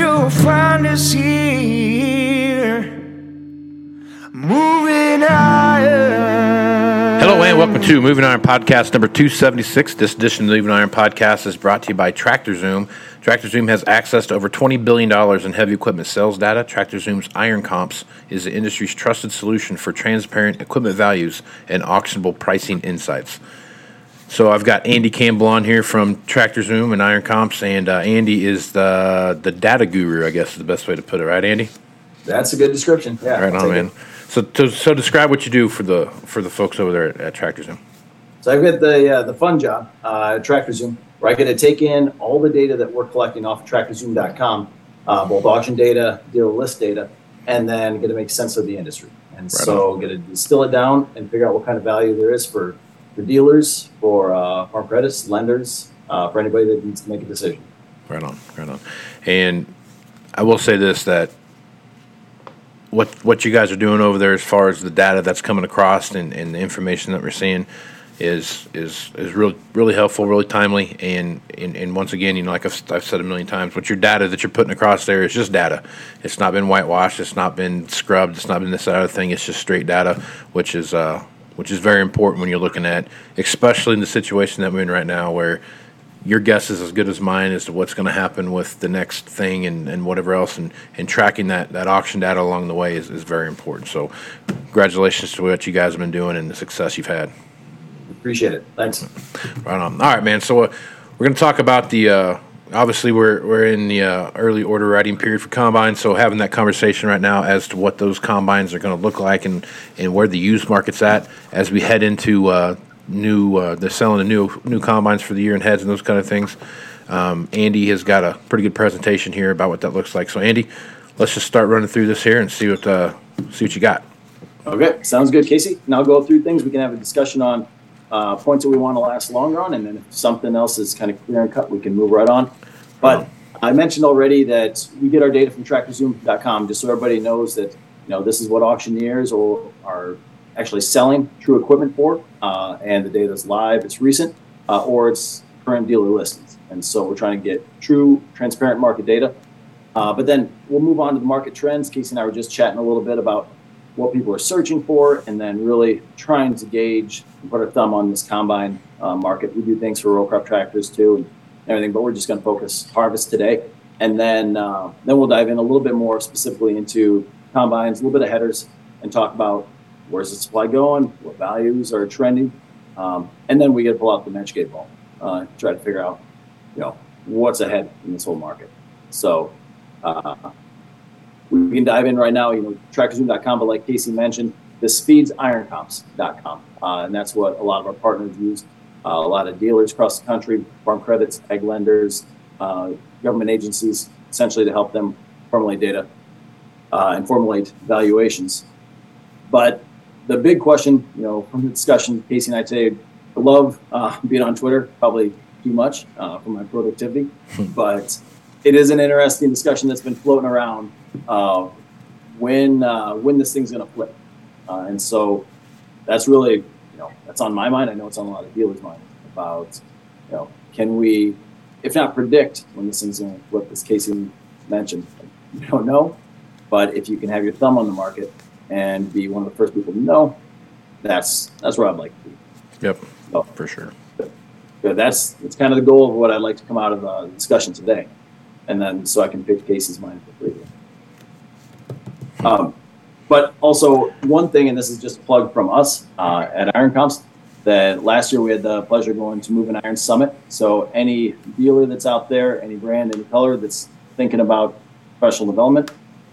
you'll find us here. Moving higher. Hello and welcome to Moving Iron Podcast number 276. This edition of the Moving Iron Podcast is brought to you by Tractor Zoom. Tractor Zoom has access to over $20 billion in heavy equipment sales data. Tractor Zoom's Iron Comps is the industry's trusted solution for transparent equipment values and auctionable pricing insights. So I've got Andy Campbell on here from TractorZoom and Iron Comps, and uh, Andy is the the data guru, I guess is the best way to put it, right, Andy? That's a good description. Yeah. Right I'll on, man. it. So, to, so describe what you do for the for the folks over there at, at TractorZoom. So I've got the uh, the fun job, uh, at TractorZoom, where I get to take in all the data that we're collecting off of TractorZoom.com, uh, both auction data, dealer list data, and then get to make sense of the industry. And so get to distill it down and figure out what kind of value there is for for dealers, for uh, farm credits, lenders, uh, for anybody that needs to make a decision. Right on, right on. And I will say this that what what you guys are doing over there as far as the data that's coming across and, and the information that we're seeing is is is really really helpful, really timely, and and, and once again, you know, like I've, I've said a million times, what your data that you're putting across there is just data. It's not been whitewashed, it's not been scrubbed, it's not been this other thing. It's just straight data, which is uh, which is very important when you're looking at, especially in the situation that we're in right now, where your guess is as good as mine as to what's going to happen with the next thing and, and whatever else and, and tracking that, that auction data along the way is, is very important so congratulations to what you guys have been doing and the success you've had Appreciate it. Thanks. right on all right man so uh, we're going to talk about the uh, obviously we're, we're in the uh, early order writing period for combines so having that conversation right now as to what those combines are going to look like and, and where the used market's at as we head into uh, new uh, they're selling the new new combines for the year and heads and those kind of things um, andy has got a pretty good presentation here about what that looks like so andy let's just start running through this here and see what uh, see what you got Okay, sounds good, Casey. Now go through things. We can have a discussion on uh, points that we want to last longer on, and then if something else is kind of clear and cut, we can move right on. But I mentioned already that we get our data from tractorzoom.com, just so everybody knows that you know this is what auctioneers or are actually selling true equipment for, uh, and the data is live, it's recent, uh, or it's current dealer listings. And so we're trying to get true, transparent market data. Uh, but then we'll move on to the market trends. Casey and I were just chatting a little bit about what people are searching for, and then really trying to gauge put our thumb on this combine uh, market. We do things for row crop tractors too, and everything, but we're just going to focus harvest today, and then uh, then we'll dive in a little bit more specifically into combines, a little bit of headers, and talk about where's the supply going, what values are trending, um, and then we get to pull out the magic eight ball, uh, try to figure out, you know, what's ahead in this whole market. So. Uh, we can dive in right now, you know, tractorzoom.com, but like Casey mentioned, this feeds ironcomps.com. Uh, and that's what a lot of our partners use. Uh, a lot of dealers across the country, farm credits, ag lenders, uh, government agencies, essentially to help them formulate data uh, and formulate valuations. But the big question, you know, from the discussion, Casey and I today, I love uh, being on Twitter, probably too much uh, for my productivity, but it is an interesting discussion that's been floating around uh, when uh, when this thing's going to flip, uh, and so that's really you know that's on my mind. I know it's on a lot of dealers' mind about you know can we, if not predict when this thing's going to flip, as Casey mentioned, you don't know, but if you can have your thumb on the market and be one of the first people to know, that's that's where I'd like to be. Yep, Oh. for sure. Good. That's that's kind of the goal of what I'd like to come out of the discussion today, and then so I can pick Casey's mind for free. Um, but also one thing, and this is just a plug from us uh, at Iron Comps, that last year we had the pleasure of going to Moving Iron Summit. So any dealer that's out there, any brand, any color that's thinking about professional development,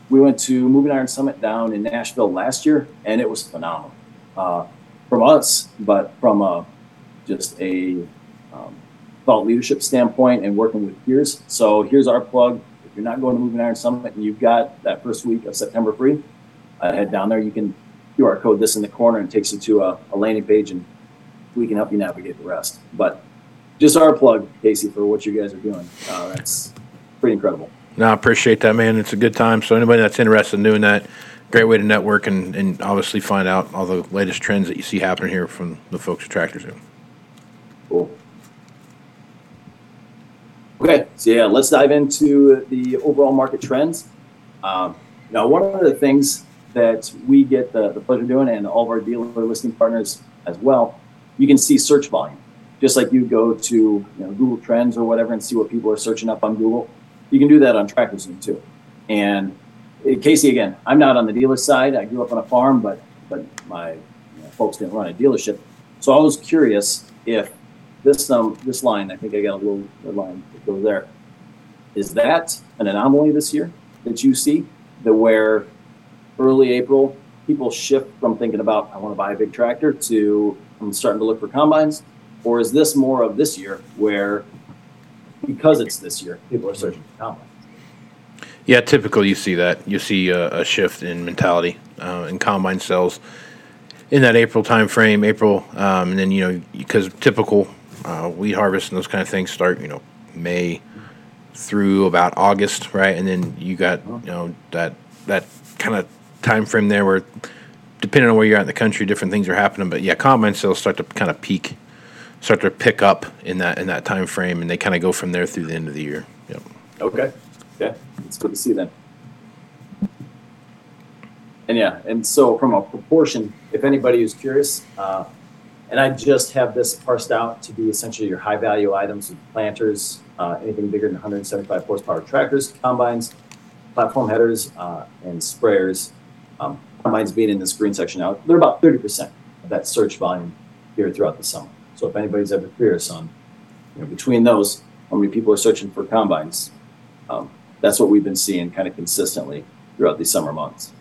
we went to Moving Iron Summit down in Nashville last year, and it was phenomenal uh, from us, but from a just a um, thought leadership standpoint and working with peers. So here's our plug. If you're not going to Moving Iron Summit and you've got that first week of September free, uh, head down there. You can QR code this in the corner and takes you to a, a landing page and we can help you navigate the rest. But just our plug, Casey, for what you guys are doing. Uh, that's pretty incredible. No, I appreciate that, man. It's a good time. So anybody that's interested in doing that, great way to network and, and obviously find out all the latest trends that you see happening here from the folks at Tractor Zoom. Cool. Okay, so yeah, let's dive into the overall market trends. Um, now, one of the things that we get the, the pleasure of doing, and all of our dealer listing partners as well, you can see search volume. Just like you go to you know, Google Trends or whatever and see what people are searching up on Google, you can do that on Tractor Zoom too. And uh, Casey, again, I'm not on the dealer side. I grew up on a farm, but but my you know, folks didn't run a dealership. So I was curious if this um this line, I think I got a little red line that goes there. Is that an anomaly this year that you see that where early April people shift from thinking about I want to buy a big tractor to I'm starting to look for combines, or is this more of this year where because it's this year people are searching for combines? Yeah, typically you see that. You see a, a shift in mentality uh, in combine sales in that April timeframe. April, um, and then you know because typical uh, wheat harvest and those kind of things start you know May through about August, right? And then you got you know that that kind of time frame there where depending on where you're at in the country, different things are happening. But yeah, combine sales start to kind of peak, start to pick up in that in that time frame, and they kind of go from there through the end of the year. Yep. Okay. Yeah, it's good to see then. And yeah, and so from a proportion, if anybody is curious, uh, and I just have this parsed out to be essentially your high value items, planters, uh, anything bigger than 175 horsepower tractors, combines, platform headers, uh, and sprayers. Um, combines being in this green section now, they're about 30% of that search volume here throughout the summer. So if anybody's ever curious on, you know, between those, how many people are searching for combines, um, that's what we've been seeing kind of consistently throughout these summer months.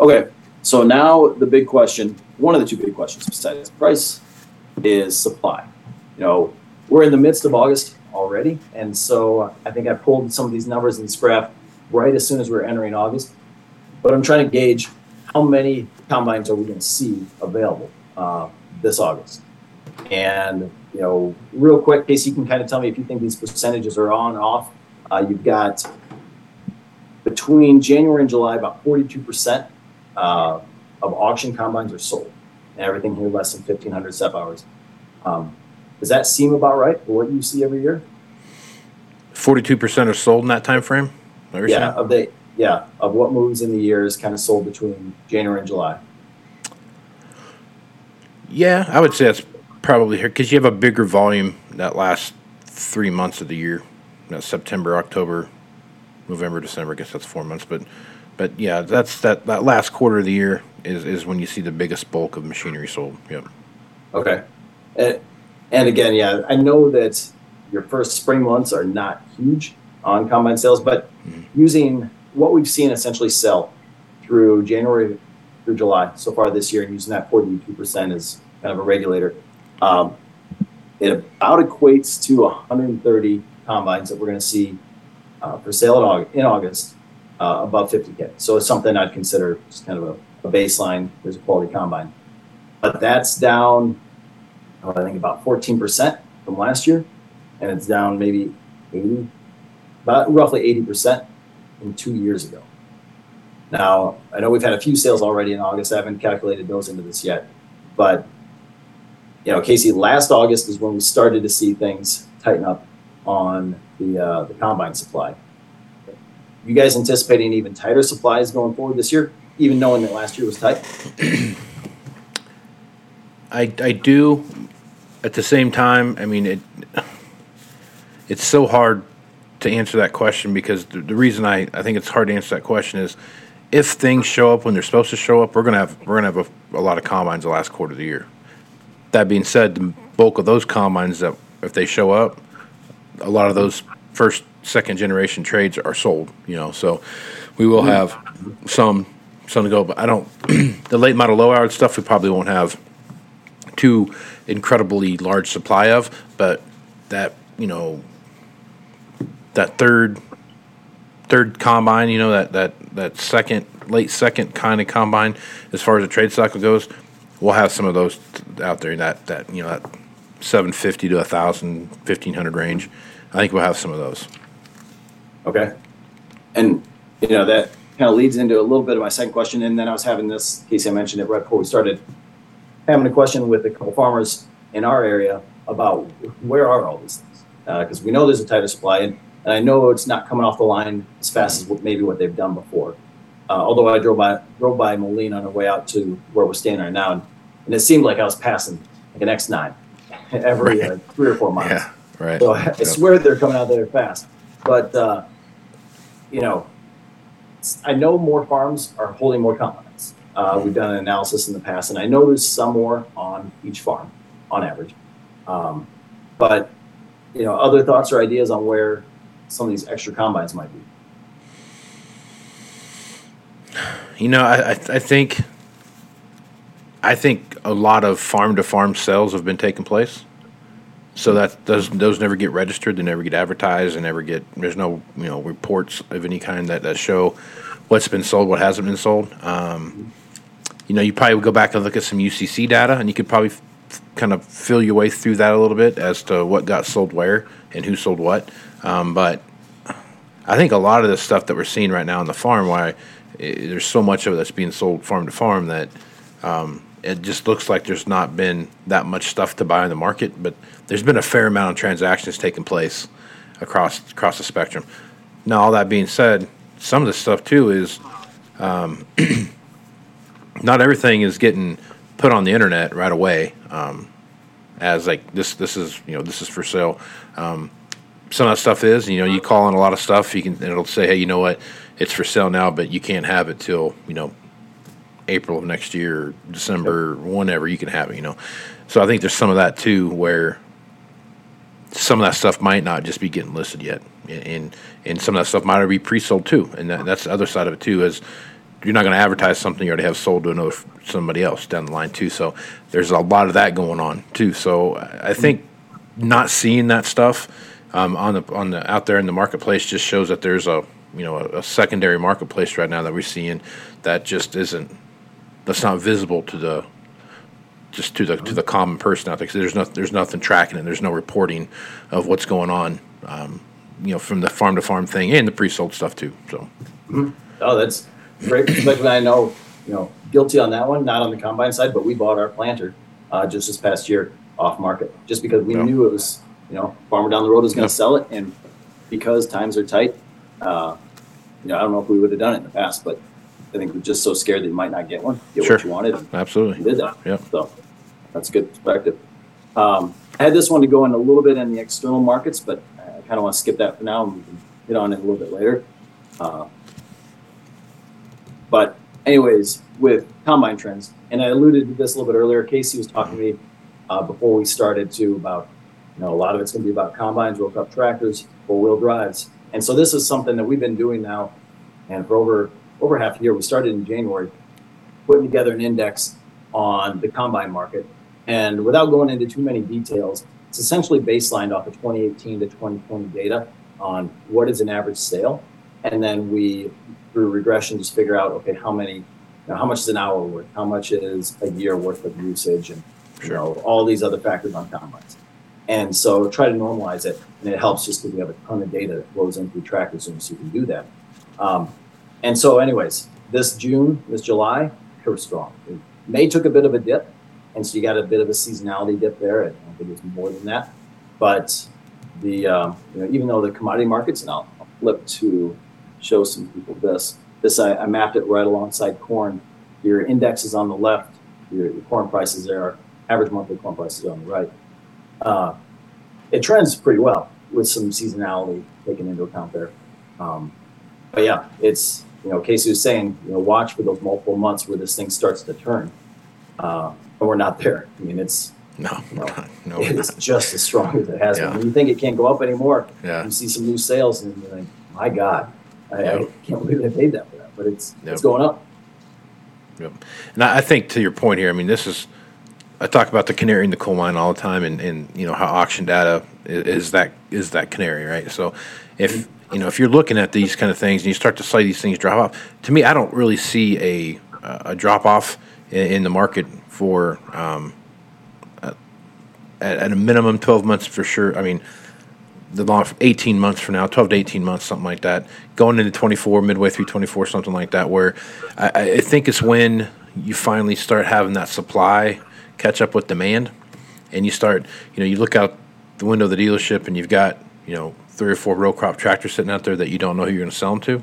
Okay, so now the big question, one of the two big questions besides price, is supply. You know, we're in the midst of August already, and so I think I pulled some of these numbers in this graph right as soon as we are entering August. But I'm trying to gauge how many combines are we going to see available uh, this August. And you know, real quick, Casey, you can kind of tell me if you think these percentages are on and off. Uh, you've got between January and July, about 42% uh, of auction combines are sold, and everything here less than 1,500 step hours. Um, does that seem about right for what you see every year? Forty-two percent are sold in that time frame. You're Yeah, of the yeah of what moves in the year is kind of sold between January and July. Yeah, I would say that's probably here because you have a bigger volume that last three months of the year. That's September, October, November, December. I guess that's four months, but but yeah, that's that that last quarter of the year is is when you see the biggest bulk of machinery sold. Yep. Okay. And, and again, yeah, I know that your first spring months are not huge on combine sales, but using what we've seen essentially sell through January through July so far this year, and using that 42% as kind of a regulator, um, it about equates to 130 combines that we're going to see uh, for sale in August, in August uh, above 50K. So it's something I'd consider just kind of a, a baseline. There's a quality combine. But that's down, I think, about 14% from last year. and it's down maybe 80, about roughly 80% from two years ago. Now, I know we've had a few sales already in August. I haven't calculated those into this yet, but you know, Casey, last August is when we started to see things tighten up on the uh, the combine supply. You guys anticipating even tighter supplies going forward this year, even knowing that last year was tight? I, I do. At the same time, I mean it. It's so hard to answer that question because the, the reason I, I think it's hard to answer that question is if things show up when they're supposed to show up, we're gonna have we're gonna have a, a lot of combines the last quarter of the year. That being said, the bulk of those combines that if they show up, a lot of those first second generation trades are sold. You know, so we will have some some to go, but I don't. the late model low hour stuff we probably won't have too incredibly large supply of, but that you know that third third combine, you know that that that second late second kind of combine as far as the trade cycle goes, we'll have some of those out there in that that you know that 750 to 1000 1500 range. I think we'll have some of those. Okay. And, you know, that kind of leads into a little bit of my second question. And then I was having this, Casey, I mentioned it right before we started, having a question with a couple farmers in our area about where are all these things? Because uh, we know there's a tighter supply, and, and I know it's not coming off the line as fast as what, maybe what they've done before. Uh, although I drove by drove by Moline on our way out to where we're standing right now, and, and it seemed like I was passing like an X9 every right. uh, three or four miles. Yeah, right. So I, I swear they're coming out there fast. But uh, you know, I know more farms are holding more combines. Uh, we've done an analysis in the past, and I know there's some more on each farm, on average. Um, but you know, other thoughts or ideas on where some of these extra combines might be. You know, I, I think I think a lot of farm to farm sales have been taking place. So that those those never get registered. They never get advertised. They never get. There's no you know reports of any kind that, that show what's been sold, what hasn't been sold. Um, you know, you probably would go back and look at some UCC data, and you could probably kind of fill your way through that a little bit as to what got sold where and who sold what. Um, but I think a lot of the stuff that we're seeing right now on the farm, why it, there's so much of it that's being sold farm to farm that um, it just looks like there's not been that much stuff to buy in the market, but there's been a fair amount of transactions taking place across across the spectrum. Now, all that being said, some of the stuff too is um, not everything is getting put on the internet right away. Um, as like this, this is you know this is for sale. Um, some of that stuff is you know you call on a lot of stuff you can and it'll say hey you know what it's for sale now but you can't have it till you know April of next year, December, whenever you can have it, you know. So I think there's some of that too, where some of that stuff might not just be getting listed yet, and and some of that stuff might already be pre-sold too, and that, that's the other side of it too. Is you're not going to advertise something you already have sold to another somebody else down the line too. So there's a lot of that going on too. So I think not seeing that stuff um, on the on the out there in the marketplace just shows that there's a you know a, a secondary marketplace right now that we're seeing that just isn't that's not visible to the just to the to the common person out there because there's no there's nothing tracking it. There's no reporting of what's going on. Um, you know, from the farm to farm thing and the pre-sold stuff too. So. Mm-hmm. Oh, that's great perspective. I know, you know, guilty on that one, not on the combine side, but we bought our planter uh, just this past year off market just because we knew it was, you know, farmer down the road was going to yep. sell it, and because times are tight, uh, you know, I don't know if we would have done it in the past, but I think we're just so scared that you might not get one, get sure. what you wanted. Absolutely. Did that. Yeah. So that's a good perspective. Um, I had this one to go in a little bit in the external markets, but I kind of want to skip that for now and we can get on it a little bit later. Uh, but anyways, with combine trends, and I alluded to this a little bit earlier. Casey was talking to me uh, before we started to about, you know, a lot of it's going to be about combines, row crop tractors, four wheel drives, and so this is something that we've been doing now, and for over over half a year. We started in January, putting together an index on the combine market. And without going into too many details, it's essentially baselined off of 2018 to 2020 data on what is an average sale. And then we, through regression, just figure out, okay, how many, you know, how much is an hour worth? How much is a year worth of usage? And, you know, all these other factors on combines. And so try to normalize it, and it helps just because we have a ton of data that flows in through Tractor Zoom, so you can do that. Um, and so, anyways, this June, this July, it was strong. May took a bit of a dip, and so you got a bit of a seasonality dip there. I don't think it's more than that, but the um, you know even though the commodity markets, and I'll, I'll flip to show some people this. This I, I, mapped it right alongside corn. Your index is on the left. Your, your corn prices there, average monthly corn prices on the right. Uh, it trends pretty well with some seasonality taken into account there. Um, but yeah, it's you know Casey was saying you know watch for those multiple months where this thing starts to turn, uh, and we're not there. I mean it's no, you know, no, it is just as strong as it has Yeah. been. When you think it can't go up anymore, Yeah. you see some new sales and you're like, my God, I, I can't believe they paid that for that. But it's Yep. it's going up. Yep. And I I think to your point here, I mean, this is, I talk about the canary in the coal mine all the time, and, and you know how auction data is, is that is that canary, right? So, if you know if you're looking at these kind of things and you start to see these things drop off, to me, I don't really see a a drop off in, in the market for um, at, at a minimum 12 months for sure. I mean, the long 18 months from now, 12 to 18 months, something like that, going into 24, midway through 24, something like that, where I, I think it's when you finally start having that supply catch up with demand, and you start, you know, you look out the window of the dealership and you've got, you know, three or four row crop tractors sitting out there that you don't know who you're going to sell them to,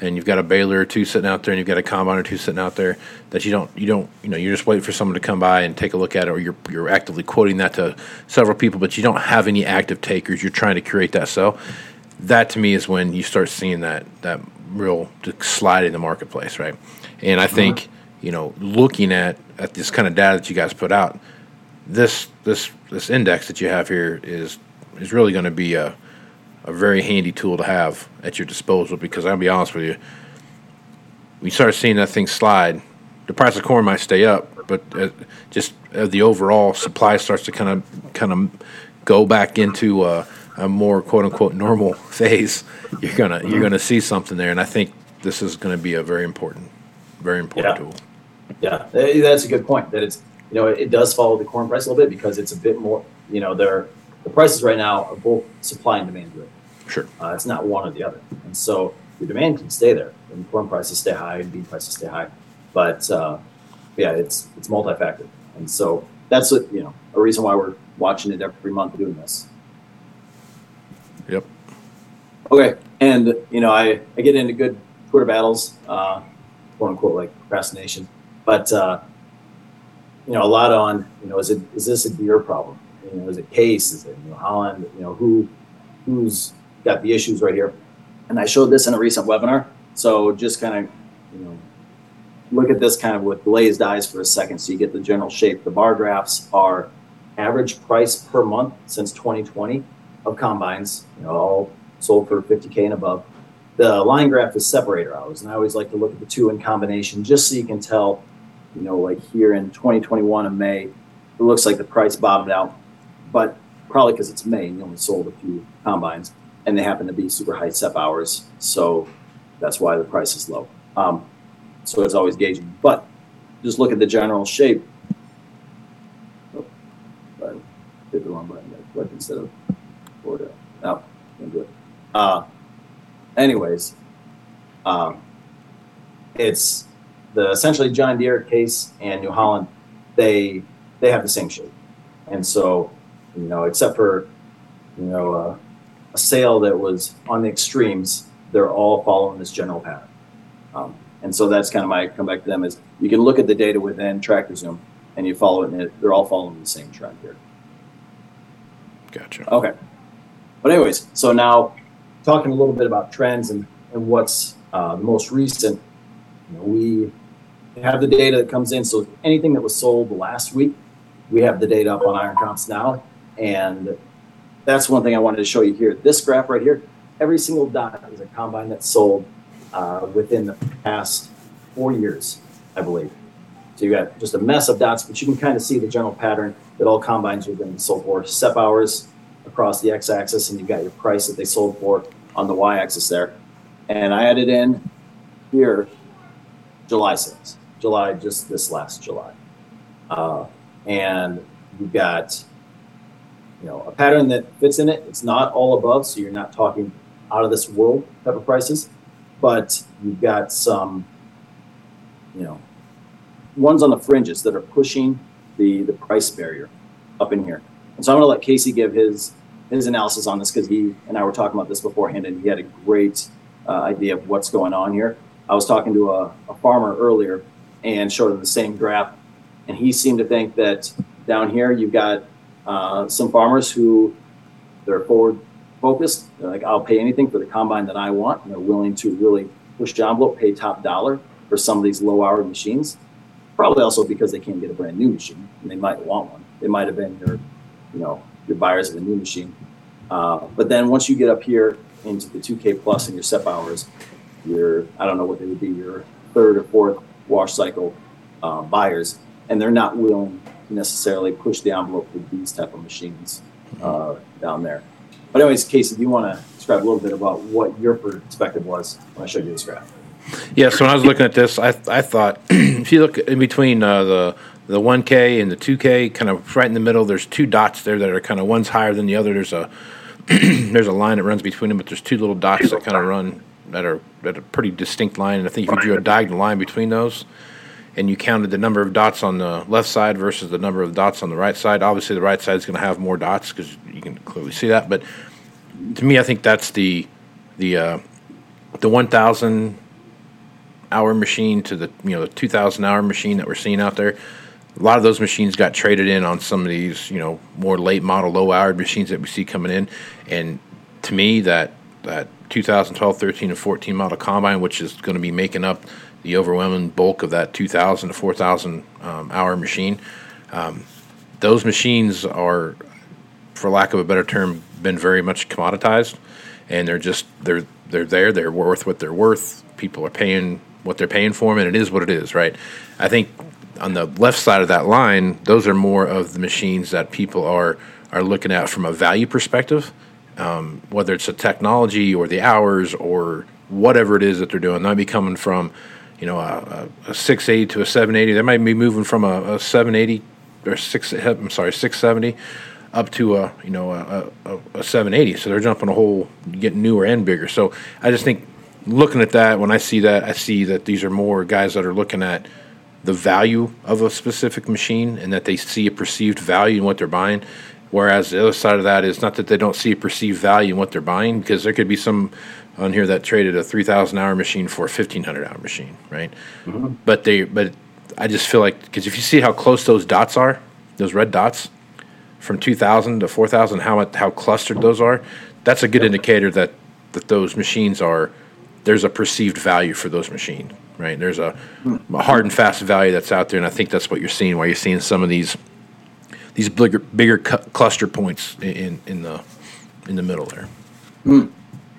and you've got a baler or two sitting out there, and you've got a combine or two sitting out there that you don't, you don't, you know, you're just waiting for someone to come by and take a look at it, or you're you're actively quoting that to several people, but you don't have any active takers. You're trying to curate that sell. That to me is when you start seeing that that real slide in the marketplace, right? And I think uh-huh. you know, looking at at this kind of data that you guys put out, this this this index that you have here is is really going to be a a very handy tool to have at your disposal because I'll be honest with you, when you start seeing that thing slide, the price of corn might stay up, but uh, just uh, the overall supply starts to kind of kind of go back into a, a more quote unquote normal phase. You're gonna you're gonna see something there, and I think this is going to be a very important, very important Yeah. tool. Yeah, eh, that's a good point. That it's you know it does follow the corn price a little bit because it's a bit more you know they're the prices right now are both supply and demand driven. Sure. Uh, it's not one or the other, and so your demand can stay there, and corn prices stay high, and bean prices stay high. But uh, yeah, it's it's multifactored, and so that's a, you know a reason why we're watching it every month doing this. Yep. Okay, and you know I I get into good Twitter battles, uh, quote unquote like procrastination, but uh, you know a lot on you know is it is this a Deere problem? You know is it Case? Is it New Holland? You know who who's got the issues right here? And I showed this in a recent webinar, so just kind of you know look at this kind of with glazed eyes for a second, so you get the general shape. The bar graphs are average price per month since 2020 of combines, you know, all sold for 50k and above. The line graph is separator hours, and I always like to look at the two in combination just so you can tell, you know, like here in 2021 in May, it looks like the price bottomed out, but probably because it's May and you only sold a few combines, and they happen to be super high sep hours, so that's why the price is low. Um, so it's always gauging, but just look at the general shape. Oh, I hit the wrong button. Instead of forward. No, it. Uh, anyways, um, it's the essentially John Deere Case and New Holland. They they have the same shape, and so you know, except for you know uh, a sale that was on the extremes, they're all following this general pattern. Um, and so that's kind of my comeback to them is you can look at the data within Tractor Zoom and you follow it, and it, they're all following the same trend here. Gotcha. Okay. But anyways, so now talking a little bit about trends and, and what's uh, most recent, you know, we have the data that comes in. So anything that was sold last week, we have the data up on Iron Comps now. And that's one thing I wanted to show you here. This graph right here, every single dot is a combine that's sold uh, within the past four years, I believe. So you got just a mess of dots, but you can kind of see the general pattern that all combines are going to be sold for. Step hours across the x-axis, and you've got your price that they sold for on the y-axis there. And I added in here July sales, July just this last July, uh, and you've got you know, a pattern that fits in it. It's not all above, so you're not talking out of this world type of prices, but you've got some, you know, ones on the fringes that are pushing the the price barrier up in here. And so I'm going to let Casey give his his analysis on this because he and I were talking about this beforehand, and he had a great uh, idea of what's going on here. I was talking to a, a farmer earlier and showed him the same graph, and he seemed to think that down here you've got uh, some farmers who they're forward focused. They're like, I'll pay anything for the combine that I want. And they're willing to really push the envelope, pay top dollar for some of these low hour machines. Probably also because they can't get a brand new machine and they might want one. They might have been your, you know, your buyers of a new machine. Uh, but then once you get up here into the 2K plus and your SEP hours, your I don't know what they would be, your third or fourth wash cycle uh, buyers, and they're not willing necessarily push the envelope with these type of machines uh, down there. But anyways, Casey, do you want to describe a little bit about what your perspective was when I showed you this graph? Yeah, so when I was looking at this, I I thought if you look in between uh, the the 1K and the 2K, kind of right in the middle, there's two dots there that are kind of one's higher than the other. There's a there's a line that runs between them, but there's two little dots that kind of run that are at a pretty distinct line. And I think if you drew a diagonal line between those, and you counted the number of dots on the left side versus the number of dots on the right side, obviously the right side is going to have more dots because you can clearly see that. But to me, I think that's the the uh, the 1,000 hour machine to the you know the 2,000 hour machine that we're seeing out there. A lot of those machines got traded in on some of these you know more late model low hour machines that we see coming in, and to me that that 2012, 13, and 14 model combine, which is going to be making up the overwhelming bulk of that 2,000 to 4,000 um, hour machine. Um, those machines are, for lack of a better term, been very much commoditized, and they're just they're they're there. They're worth what they're worth. People are paying what they're paying for them, and it is what it is, right? I think on the left side of that line, those are more of the machines that people are are looking at from a value perspective, um, whether it's the technology or the hours or whatever it is that they're doing. Might be coming from you know, a, a, 680 to a 780. They might be moving from a, a 780 or six. I'm sorry, 670 up to a you know a, a, a 780. So they're jumping a whole, getting newer and bigger. So I just think looking at that, when I see that, I see that these are more guys that are looking at the value of a specific machine and that they see a perceived value in what they're buying. Whereas the other side of that is not that they don't see a perceived value in what they're buying, because there could be some on here that traded a 3,000 hour machine for a 1,500 hour machine, right? Mm-hmm. But they, but I just feel like because if you see how close those dots are, those red dots from 2,000 to 4,000, how how clustered those are, that's a good indicator that that those machines are there's a perceived value for those machines, right? There's a, a hard and fast value that's out there, and I think that's what you're seeing. Why you're seeing some of these these bigger bigger cu- cluster points in in the in the middle there. Mm.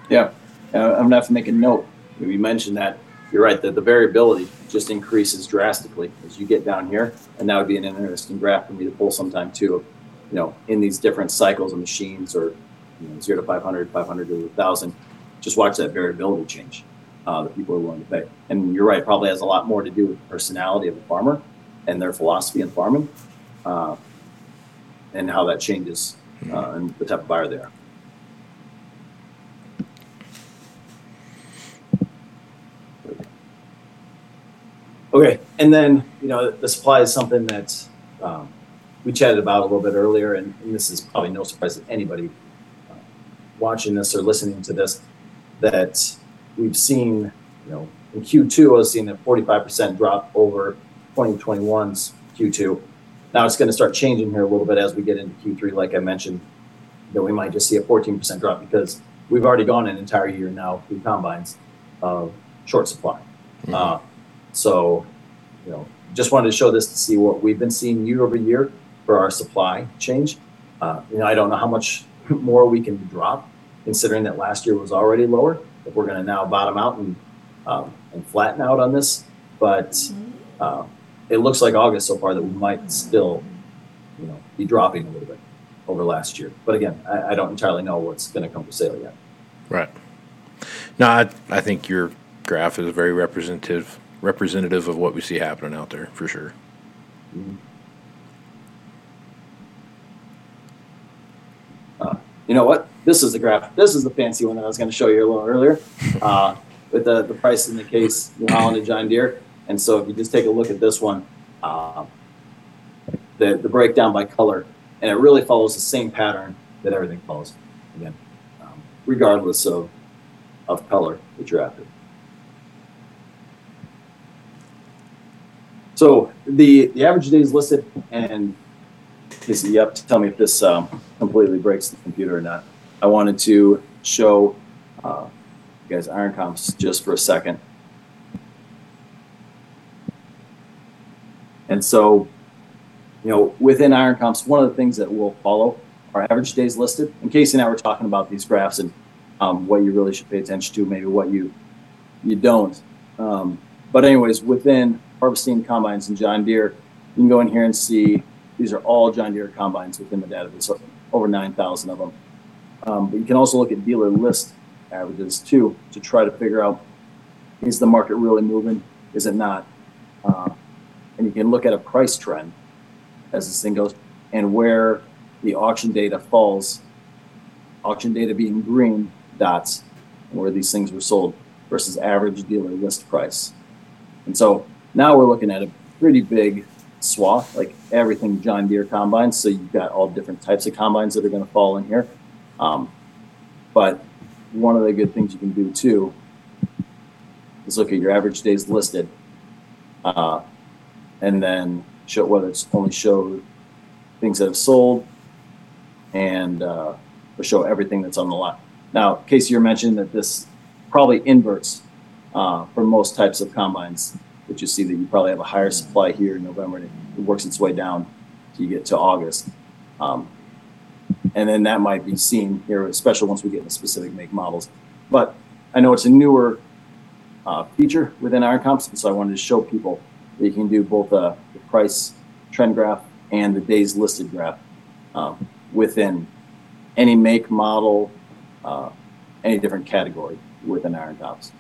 Yeah. I'm gonna have to make a note. You mentioned that you're right that the variability just increases drastically as you get down here, and that would be an interesting graph for me to pull sometime too. You know, in these different cycles of machines, or you know, zero to 500, 500 to 1,000, just watch that variability change uh, that people are willing to pay. And you're right, probably has a lot more to do with the personality of a farmer and their philosophy in farming, uh, and how that changes uh, and the type of buyer they are. Okay, and then you know the supply is something that um, we chatted about a little bit earlier, and, and this is probably no surprise to anybody uh, watching this or listening to this that we've seen. You know, in Q2, I was seeing a 45% drop over 2021's Q2. Now it's going to start changing here a little bit as we get into Q3, like I mentioned, that we might just see a 14% drop because we've already gone an entire year now through combines of short supply. Mm-hmm. Uh, so, you know, just wanted to show this to see what we've been seeing year over year for our supply change. Uh, you know, I don't know how much more we can drop, considering that last year was already lower. If we're going to now bottom out and um, and flatten out on this, but uh, it looks like August so far that we might still, you know, be dropping a little bit over last year. But again, I, I don't entirely know what's going to come for sale yet. Right. No, I, I think your graph is very representative representative of what we see happening out there for sure. you know what? This is the graph. This is the fancy one that I was going to show you a little earlier, uh, with the the price in the Case, New Holland and John Deere. And so if you just take a look at this one, uh, the the breakdown by color, and it really follows the same pattern that everything follows. Again, um, regardless of of color that you're after. So the the average days listed, and is you to tell me if this um, completely breaks the computer or not. I wanted to show uh, you guys iron comps just for a second. And so, you know, within iron comps, one of the things that will follow are average days listed. And Casey and I were talking about these graphs and um, what you really should pay attention to, maybe what you you don't. Um, but anyways, within harvesting combines and John Deere, you can go in here and see these are all John Deere combines within the database, over 9,000 of them. Um, but you can also look at dealer list averages too to try to figure out is the market really moving? Is it not? Uh, and you can look at a price trend as this thing goes and where the auction data falls. Auction data being green dots, where these things were sold versus average dealer list price. And so now we're looking at a pretty big swath, like everything John Deere combines. So you've got all different types of combines that are going to fall in here. Um, but one of the good things you can do too is look at your average days listed, uh, and then show whether it's only show things that have sold, and uh, or show everything that's on the lot. Now, Casey, you mentioned that this probably inverts uh, for most types of combines but you see that you probably have a higher supply here in November, and it, works its way down till you get to August. Um, and then that might be seen here, especially once we get into specific make models. But I know it's a newer uh, feature within Iron Comps, so I wanted to show people that you can do both uh, the price trend graph and the days listed graph um, within any make model, uh, any different category within Iron Comps.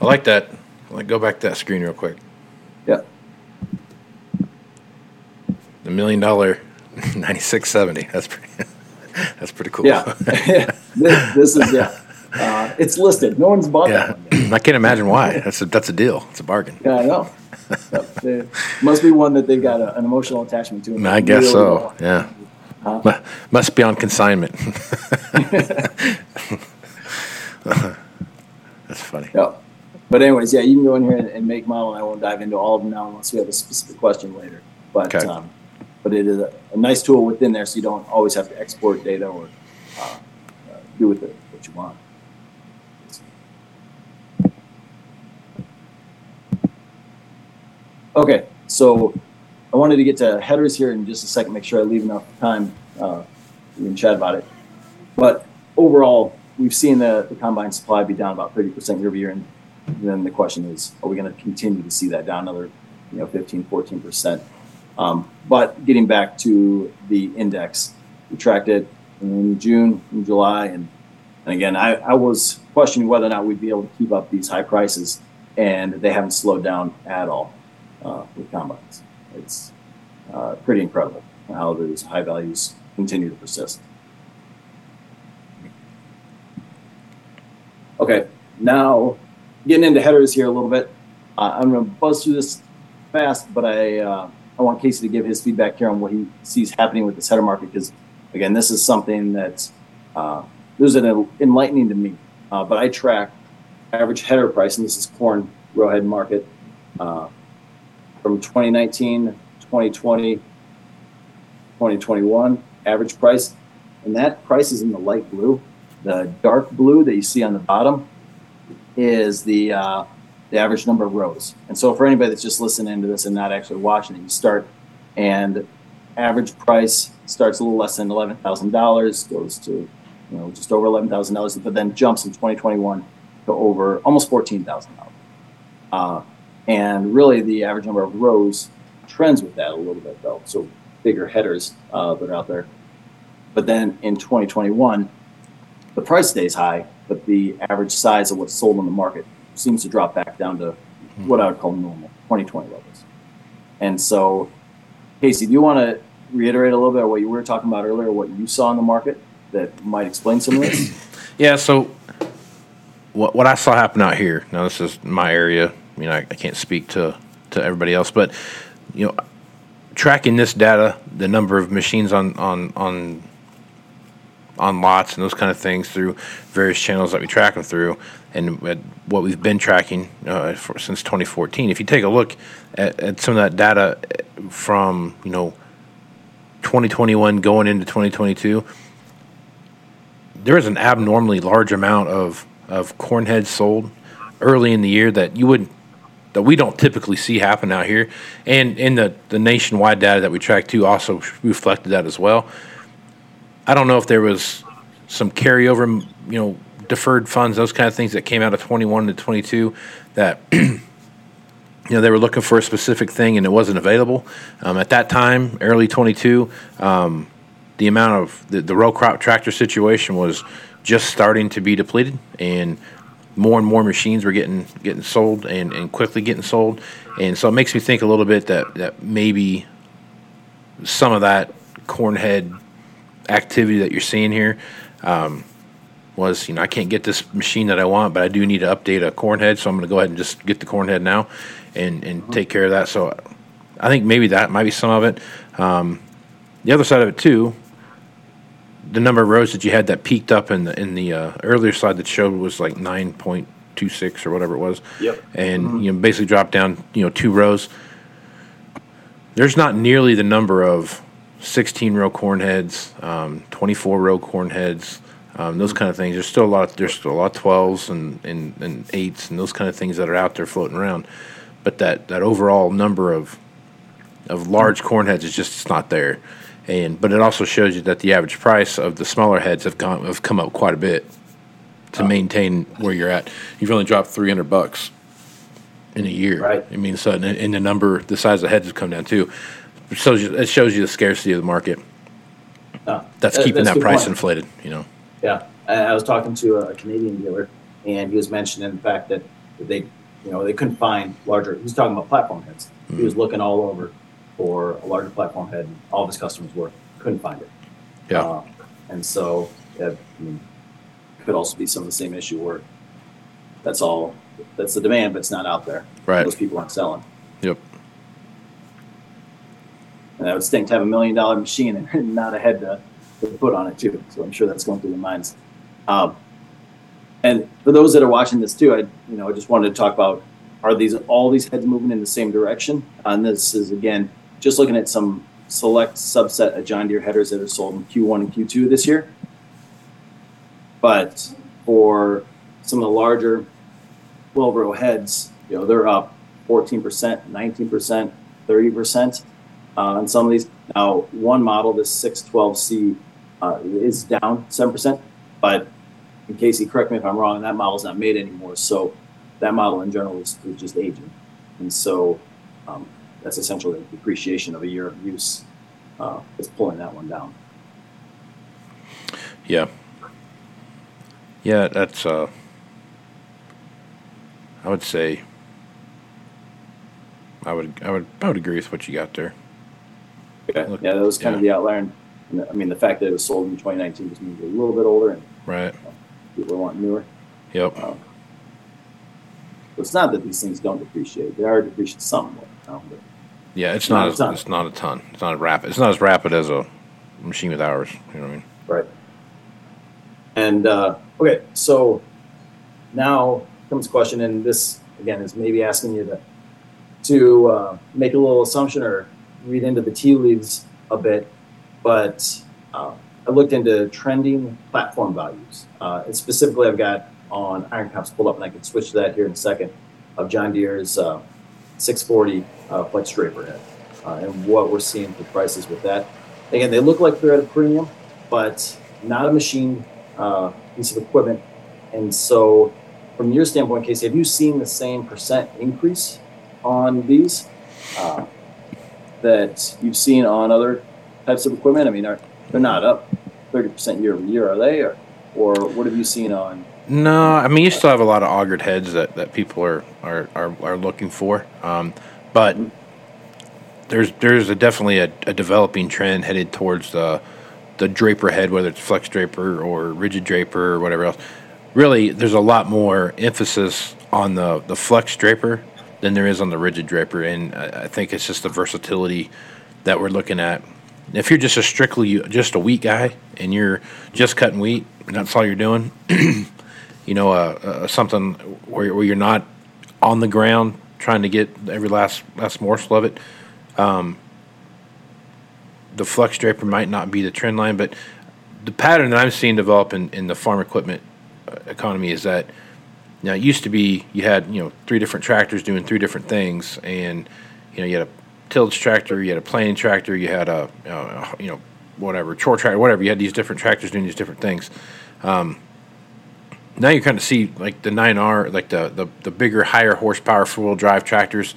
I like that. Like, go back to that screen real quick. Yeah. The million dollar 9670. That's pretty. That's pretty cool. Yeah. this, this, is yeah. Uh, it's listed. No one's bought yeah. I can't imagine why. That's a that's a deal. It's a bargain. Yeah, I know. yep. must be one that they've got a, an emotional attachment to. I guess really so. Well. Yeah. Must be on consignment. That's funny. Yep. But anyways, yeah, you can go in here and, and, make model. And I won't dive into all of them now unless we have a specific question later. But okay. um, but it is a, a, nice tool within there, so you don't always have to export data or uh, uh, do with it what you want. Okay, so I wanted to get to headers here in just a second, make sure I leave enough time. Uh, we can chat about it. But overall, we've seen the, the combine supply be down about 30% year over year, and then the question is, are we going to continue to see that down another, you know, 15, 14 percent? Um, but getting back to the index, we tracked it in June, in July, and and again, I, I was questioning whether or not we'd be able to keep up these high prices, and they haven't slowed down at all uh, with combines. It's uh, pretty incredible how those high values continue to persist. Okay, now getting into headers here a little bit. Uh, I'm going to buzz through this fast, but I uh, I want Casey to give his feedback here on what he sees happening with this header market because again, this is something that's uh, an enlightening to me. Uh, but I track average header price, and this is corn row head market uh, from 2019, 2020, 2021 average price, and that price is in the light blue. The dark blue that you see on the bottom is the uh, the average number of rows. And so for anybody that's just listening to this and not actually watching it, you start and average price starts a little less than eleven thousand dollars, goes to you know just over eleven thousand dollars, but then jumps in 2021 to over almost fourteen thousand dollars. Uh, and really, the average number of rows trends with that a little bit though. So bigger headers uh, that are out there. But then in 2021, the price stays high, but the average size of what's sold on the market seems to drop back down to what I would call normal 2020 levels. And so, Casey, do you want to reiterate a little bit of what you were talking about earlier, what you saw in the market that might explain some of this? Yeah, so what what I saw happen out here. Now this is my area. I mean, I, I can't speak to to everybody else, but you know, tracking this data, the number of machines on on on on lots and those kind of things through various channels that we track them through, and what we've been tracking uh, for, since 2014. If you take a look at, at some of that data from you know 2021 going into 2022, there is an abnormally large amount of of corn heads sold early in the year that you would that we don't typically see happen out here, and in the the nationwide data that we track too also reflected that as well. I don't know if there was some carryover, you know, deferred funds, those kind of things that came out of 21 to 22 that you know they were looking for a specific thing and it wasn't available. Um, at that time early 22 um, the amount of the, the row crop tractor situation was just starting to be depleted and more and more machines were getting getting sold and, and quickly getting sold. And so it makes me think a little bit that, that maybe some of that cornhead activity that you're seeing here um, was you know I can't get this machine that I want, but I do need to update a corn head, so I'm going to go ahead and just get the corn head now, and and mm-hmm. take care of that. So I think maybe that might be some of it. Um, the other side of it too, the number of rows that you had that peaked up in the in the uh, earlier slide that showed was like nine point two six or whatever it was. Yep. And mm-hmm. you know basically dropped down you know two rows. There's not nearly the number of 16 row corn heads, um, 24 row corn heads, um, those kind of things. There's still a lot. There's still a lot of 12s and, and, and eights and those kind of things that are out there floating around. But that, that overall number of of large corn heads is just it's not there. And but it also shows you that the average price of the smaller heads have gone have come up quite a bit to oh. maintain where you're at. You've only dropped 300 bucks in a year. Right. I mean, so and the number, the size of heads have come down too. It shows you, it shows you the scarcity of the market. Uh, that's keeping that's that price point. inflated. You know. Yeah, I was talking to a Canadian dealer, and he was mentioning the fact that they, you know, they couldn't find larger. He was talking about platform heads. Mm-hmm. He was looking all over for a larger platform head. And all of his customers were couldn't find it. Yeah. Uh, and so, yeah, I mean, could also be some of the same issue where that's all that's the demand, but it's not out there. Right. Those people aren't selling. Yep. And I would stink to have a million dollar machine and not a head to, to, put on it too. So I'm sure that's going through their minds. Um, and for those that are watching this too, I you know I just wanted to talk about are these all these heads moving in the same direction? And this is again just looking at some select subset of John Deere headers that are sold in Q1 and Q2 this year. But for some of the larger 12 row heads, you know, they're up 14%, 19%, 30% uh, on some of these. Now, one model, this 612C, uh, is down 7%, but in Casey, correct me if I'm wrong, that model's not made anymore. So that model in general is, is just aging. And so um, that's essentially the depreciation of a year of use uh, is pulling that one down. Yeah. Yeah, that's, uh, I would say, I would, I would, I would agree with what you got there. Okay. Look, yeah, that was kind yeah. of the outlier. And, I mean, the fact that it was sold in 2019 just means a little bit older and right. Uh, people want newer. Yep. Uh, it's not that these things don't depreciate; they are depreciating somewhat. You know, yeah, it's not. not as, it's not a ton. It's not rapid. It's not as rapid as a machine with hours. You know what I mean? Right. And uh, okay, so now comes a question, and this again is maybe asking you to to uh, make a little assumption or read into the tea leaves a bit, but uh, I looked into trending platform values. Uh, and specifically, I've got on Iron Comps pulled up, and I can switch to that here in a second, of John Deere's uh, 640 uh, flex draper head uh, and what we're seeing for prices with that. Again, they look like they're at a premium, but not a machine piece of equipment. And so, from your standpoint, Casey, have you seen the same percent increase on these? Uh, that you've seen on other types of equipment? I mean, are they're not up 30% year over year, are they? Or, or what have you seen on? No, I mean, you still have a lot of augered heads that, that people are, are, are, are looking for. Um, but there's there's a definitely a, a developing trend headed towards the the draper head, whether it's flex draper or rigid draper or whatever else. Really, there's a lot more emphasis on the the flex draper than there is on the rigid draper, and I, think it's just the versatility that we're looking at. If you're just a strictly just a wheat guy and you're just cutting wheat, and that's all you're doing, you know, uh, uh, something where, where you're not on the ground trying to get every last last morsel of it. Um, the flex draper might not be the trend line, but the pattern that I'm seeing develop in, in the farm equipment uh, economy is that now it used to be you had you know three different tractors doing three different things, and you know you had a tillage tractor, you had a planing tractor, you had a you know whatever chore tractor, whatever. You had these different tractors doing these different things. Um, now you kind of see like the 9R, like the, the, the bigger, higher horsepower four wheel drive tractors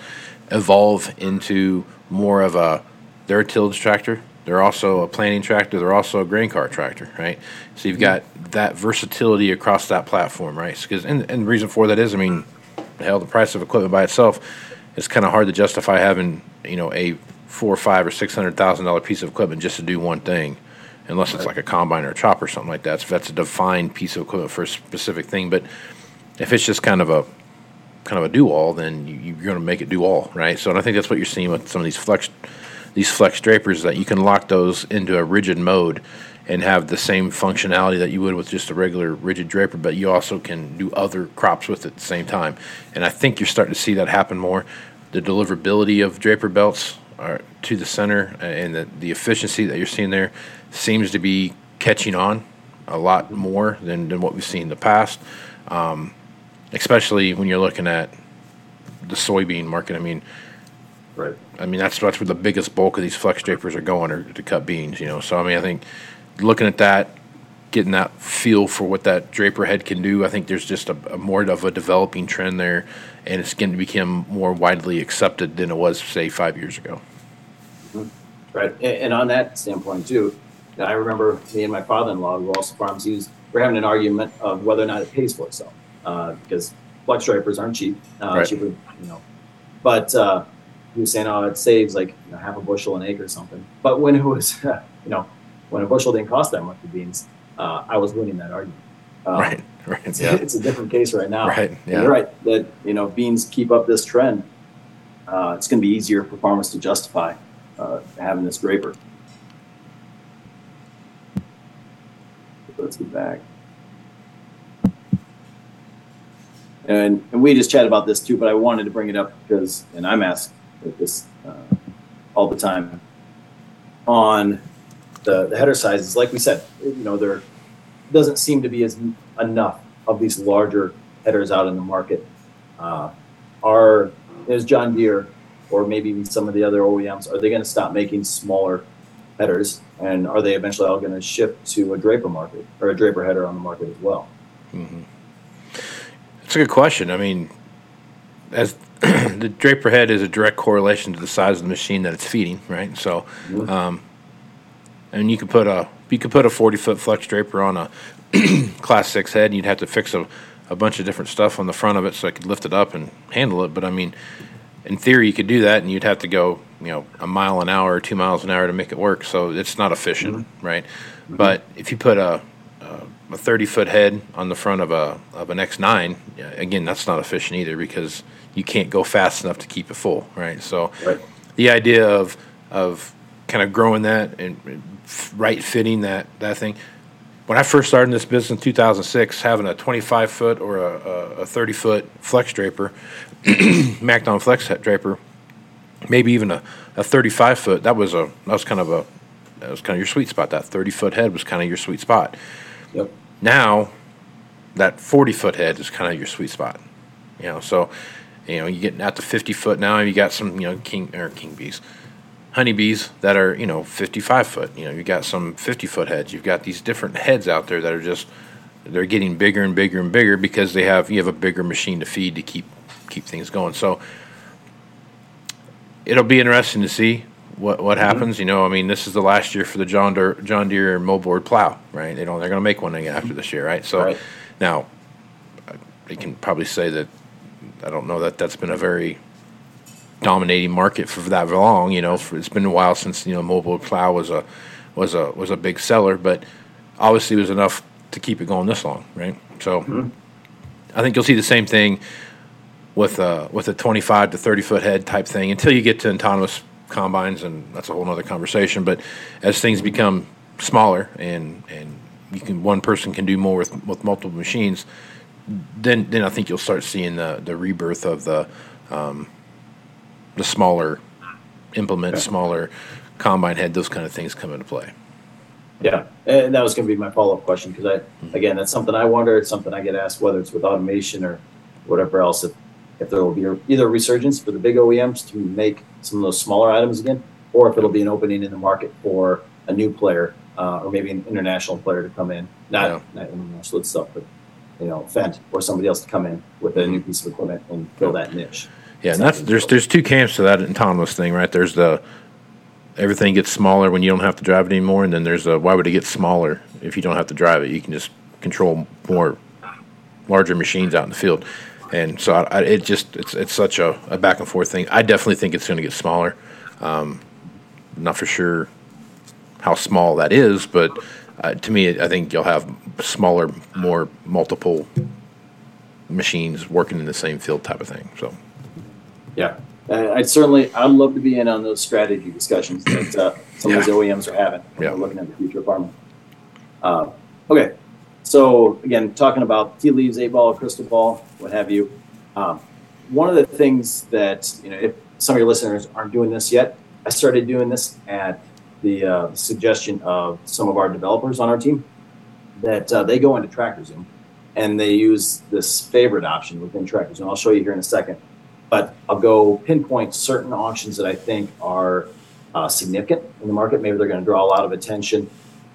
evolve into more of a, they're tillage tractor. They're also a planting tractor. They're also a grain cart tractor, right? So you've got that versatility across that platform, right? Because and, and the reason for that is, I mean, hell, the price of equipment by itself, it's kind of hard to justify having you know a four or five or six hundred thousand dollar piece of equipment just to do one thing unless it's like a combine or a chopper or something like that. So that's a defined piece of equipment for a specific thing. But if it's just kind of a kind of a do all, then you, are going to make it do all, right? So, and I think that's what you're seeing with some of these flex these flex drapers that you can lock those into a rigid mode and have the same functionality that you would with just a regular rigid draper, but you also can do other crops with it at the same time. And I think you're starting to see that happen more. The deliverability of draper belts are to the center and the, the efficiency that you're seeing there seems to be catching on a lot more than, than what we've seen in the past, um, especially when you're looking at the soybean market. I mean, right. I mean that's that's where the biggest bulk of these flex drapers are going are to cut beans. You know, so I mean I think looking at that, getting that feel for what that draper head can do, I think there's just a, a more of a developing trend there, and it's going to become more widely accepted than it was say five years ago. Mm-hmm. Right, and on that standpoint too, I remember me and my father-in-law, who also farms, was, we're having an argument of whether or not it pays for itself uh, because flex drapers aren't cheap, uh, right. cheaper, you know. But uh, he was saying, oh, it saves like you know, half a bushel an acre or something. But when it was, you know, when a bushel didn't cost that much for beans, uh, I was winning that argument. Um, right, right. It's, yeah. it's a different case right now. Right, yeah. you're right that you know beans keep up this trend. Uh, it's going to be easier for farmers to justify uh, having this draper. let's get back. And, and we just chat about this too, but I wanted to bring it up because, and I'm asked this uh, all the time on the, the header sizes. Like we said, you know, there doesn't seem to be as enough of these larger headers out in the market. Uh, are is John Deere or maybe some of the other OEMs are they going to stop making smaller headers, and are they eventually all going to shift to a draper market or a draper header on the market as well? Mm-hmm. That's a good question. I mean, as the draper head is a direct correlation to the size of the machine that it's feeding, right? So, mm-hmm. um, and you could put a you could put a forty foot flex draper on a class six head, and you'd have to fix a, a bunch of different stuff on the front of it so I could lift it up and handle it. But I mean, in theory, you could do that, and you'd have to go, you know, a mile an hour or two miles an hour to make it work. So it's not efficient, mm-hmm. right? Mm-hmm. But if you put a a 30 foot head on the front of a of an X9, again, that's not efficient either because you can't go fast enough to keep it full, right? So right. the idea of of kind of growing that and right fitting that that thing. When I first started in this business in 2006, having a 25 foot or a, a 30 foot flex draper MacDon Flex Draper, maybe even a, a 35 foot. That was a that was kind of a that was kind of your sweet spot. That 30 foot head was kind of your sweet spot. Yep. Now, that 40 foot head is kind of your sweet spot. You know, so you know you get out to 50 foot now. You got some you know king or king bees, honeybees that are you know 55 foot. You know you got some 50 foot heads. You've got these different heads out there that are just they're getting bigger and bigger and bigger because they have you have a bigger machine to feed to keep keep things going. So it'll be interesting to see what what mm-hmm. happens. You know, I mean, this is the last year for the John Deere John Deere moldboard plow, right? They don't they're going to make one again after this year, right? So right. now they can probably say that I don't know that that's been a very dominating market for that long. You know, for, it's been a while since you know moldboard plow was a was a was a big seller, but obviously it was enough to keep it going this long, right? So mm-hmm. I think you'll see the same thing with a with a 25 to 30 foot head type thing until you get to autonomous combines, and that's a whole other conversation. But as things become smaller and and you can one person can do more with with multiple machines, then then I think you'll start seeing the the rebirth of the um, the smaller implement, yeah. smaller combine head, those kind of things come into play. Yeah, and that was going to be my follow up question because I, mm-hmm. again, that's something I wonder. It's something I get asked whether it's with automation or whatever else. If if there will be either a resurgence for the big OEMs to make some of those smaller items again, or if it'll be an opening in the market for a new player uh, or maybe an international player to come in, not yeah. not international stuff, but you know, Fendt or somebody else to come in with a new piece of equipment and fill that niche. Yeah, and that's there's there's two camps to that autonomous thing, right? There's the everything gets smaller when you don't have to drive it anymore, and then there's a why would it get smaller if you don't have to drive it? You can just control more larger machines out in the field, and so I, I, it just it's it's such a, a, back and forth thing. I definitely think it's going to get smaller. Um, not for sure how small that is, but uh, to me, I think you'll have smaller, more multiple machines working in the same field type of thing. So, yeah, I'd certainly, I'd love to be in on those strategy discussions that uh, some yeah. of these OEMs are having. Yeah. looking at the future of farming. Uh, okay, so again, talking about tea leaves, eight ball, crystal ball, what have you. Um, one of the things that you know, if some of your listeners aren't doing this yet, I started doing this at the uh, suggestion of some of our developers on our team that uh, they go into TractorZoom and they use this favorite option within TractorZoom. I'll show you here in a second, but I'll go pinpoint certain auctions that I think are uh, significant in the market. Maybe they're going to draw a lot of attention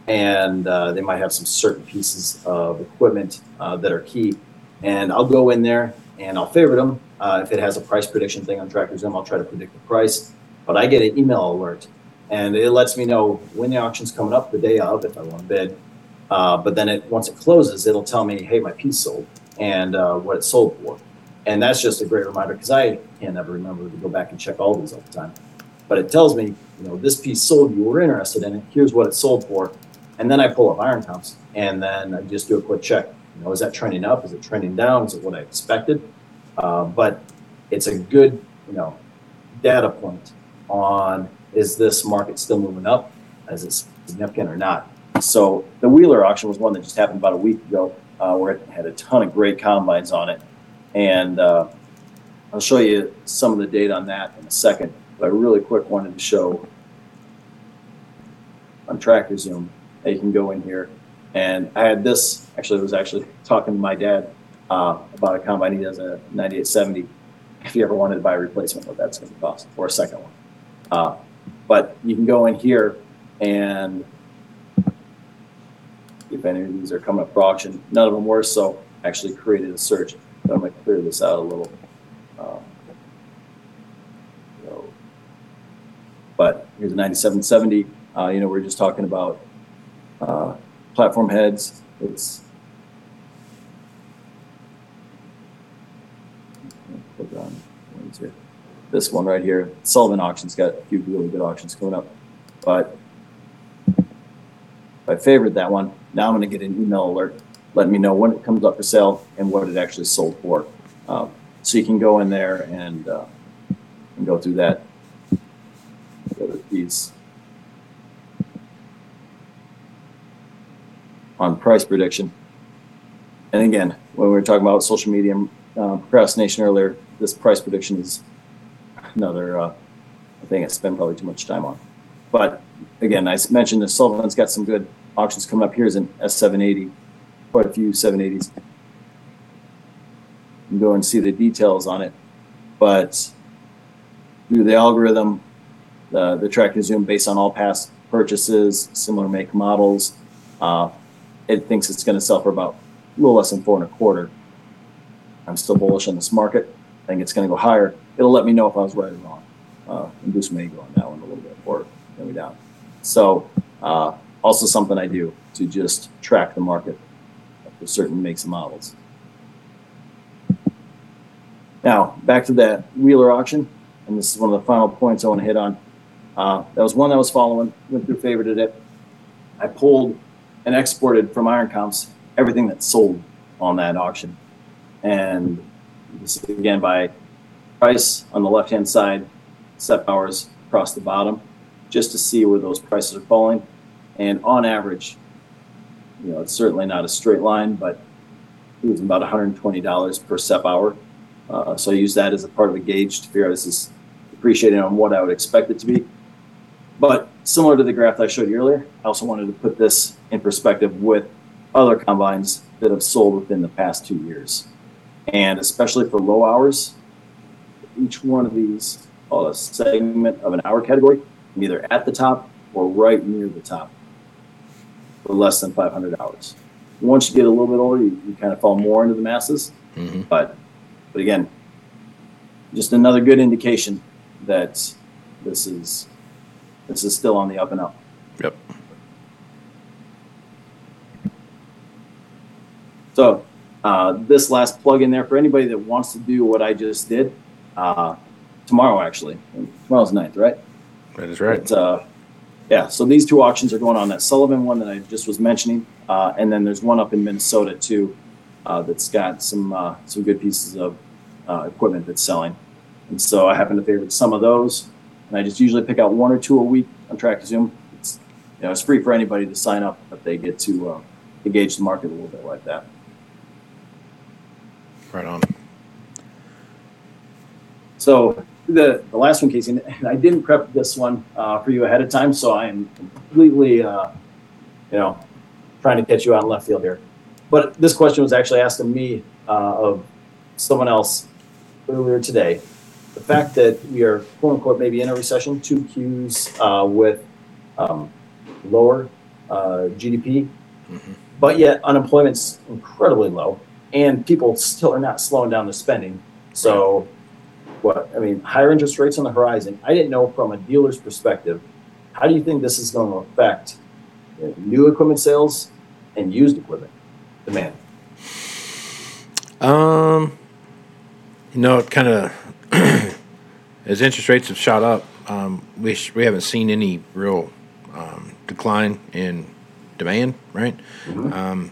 and uh, they might have some certain pieces of equipment uh, that are key. And I'll go in there and I'll favorite them. Uh, if it has a price prediction thing on TractorZoom, I'll try to predict the price. But I get an email alert and it lets me know when the auction's coming up the day of if I want to bid. Uh, but then it once it closes, it'll tell me, hey, my piece sold and uh, what it sold for. And that's just a great reminder because I can't ever remember to go back and check all these all the time. But it tells me, you know, this piece sold, you were interested in it, here's what it sold for. And then I pull up iron comps and then I just do a quick check. You know, is that trending up? Is it trending down? Is it what I expected? Uh, but it's a good, you know, data point on is this market still moving up? Is it significant or not? So the Wheeler auction was one that just happened about a week ago, uh, where it had a ton of great combines on it, and uh, I'll show you some of the data on that in a second. But I really quick wanted to show on TractorZoom that you can go in here, and I had this. Actually, I was actually talking to my dad uh, about a combine. He does a 9870. If you ever wanted to buy a replacement, what that's going to cost, or a second one. Uh, but you can go in here and if any of these are coming up for auction, none of them were, so I actually created a search. But I'm going to clear this out a little. Um, so, but here's a 9770. Uh, you know, we're just talking about uh, platform heads. It's this one right here. Sullivan auction's got a few really good auctions coming up. But I favored that one, now I'm going to get an email alert letting me know when it comes up for sale and what it actually sold for. Um, so you can go in there and, uh, and go through that. These on price prediction. And again, when we were talking about social media uh, procrastination earlier, this price prediction is another uh, thing I spend probably too much time on. But again, I mentioned that Sullivan's got some good auctions coming up. Here's an S780, quite a few 780s. You go and see the details on it. But through the algorithm, uh, the TractorZoom based on all past purchases, similar make models, uh, it thinks it's going to sell for about a little less than four and a quarter. I'm still bullish on this market. I think it's going to go higher it'll let me know if I was right or wrong. Uh, induce may go on that one a little bit or me down. So uh, also something I do to just track the market for certain makes and models. Now back to that Wheeler auction. and this is one of the final points I want to hit on. Uh, that was one I was following, went through, favorited it. I pulled and exported from Iron Comps everything that sold on that auction. And this is again by price on the left hand side, SEP hours across the bottom, just to see where those prices are falling. And on average, you know, it's certainly not a straight line, but it was about $120 per SEP hour. Uh, so I use that as a part of a gauge to figure out this is depreciating on what I would expect it to be. But similar to the graph that I showed you earlier, I also wanted to put this in perspective with other combines that have sold within the past two years. And especially for low hours, each one of these, called a segment of an hour category, either at the top or right near the top for less than 500 hours. Once you get a little bit older, you, you kind of fall more into the masses. Mm-hmm. But, but again, just another good indication that this is this is still on the up and up. Yep. So uh, this last plug in there for anybody that wants to do what I just did uh, tomorrow, actually. Tomorrow's 9th, right? That is right. But, uh, yeah, so these two auctions are going on. That Sullivan one that I just was mentioning, uh, and then there's one up in Minnesota too, uh, that's got some uh, some good pieces of uh, equipment that's selling. And so I happen to favorite some of those, and I just usually pick out one or two a week on TractorZoom. It's you know it's free for anybody to sign up, but they get to uh, engage the market a little bit like that. Right on. So the, the last one, Casey, and I didn't prep this one uh, for you ahead of time, so I am completely, uh, you know, trying to catch you out in left field here. But this question was actually asked of me uh, of someone else earlier today. The fact that we are quote unquote maybe in a recession, two Qs uh, with um, lower uh, GDP, but yet unemployment's incredibly low, and people still are not slowing down the spending. So what I mean, higher interest rates on the horizon. I didn't know from a dealer's perspective, how do you think this is going to affect new equipment sales and used equipment demand? Um, you know, it kind of as interest rates have shot up, um, we sh- we haven't seen any real um, decline in demand, right? Um,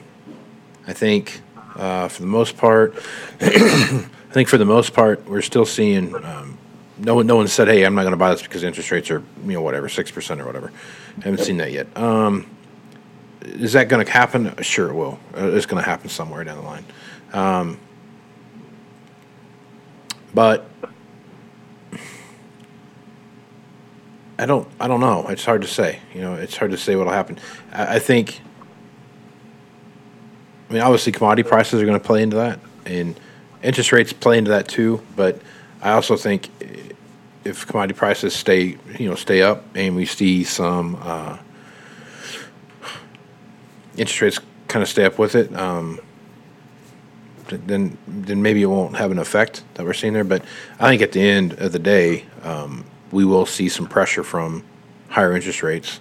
I think uh, for the most part, I think for the most part, we're still seeing. Um, no one, no one said, "Hey, I'm not going to buy this because interest rates are, you know, whatever, six percent or whatever." I haven't seen that yet. Um, is that going to happen? Sure, it will. Uh, it's going to happen somewhere down the line. Um, but I don't. I don't know. It's hard to say. You know, it's hard to say what'll happen. I, I think. I mean, obviously, commodity prices are going to play into that, and interest rates play into that too. But I also think if commodity prices stay, you know, stay up, and we see some uh, interest rates kind of stay up with it, um, then then maybe it won't have an effect that we're seeing there. But I think at the end of the day, um, we will see some pressure from higher interest rates,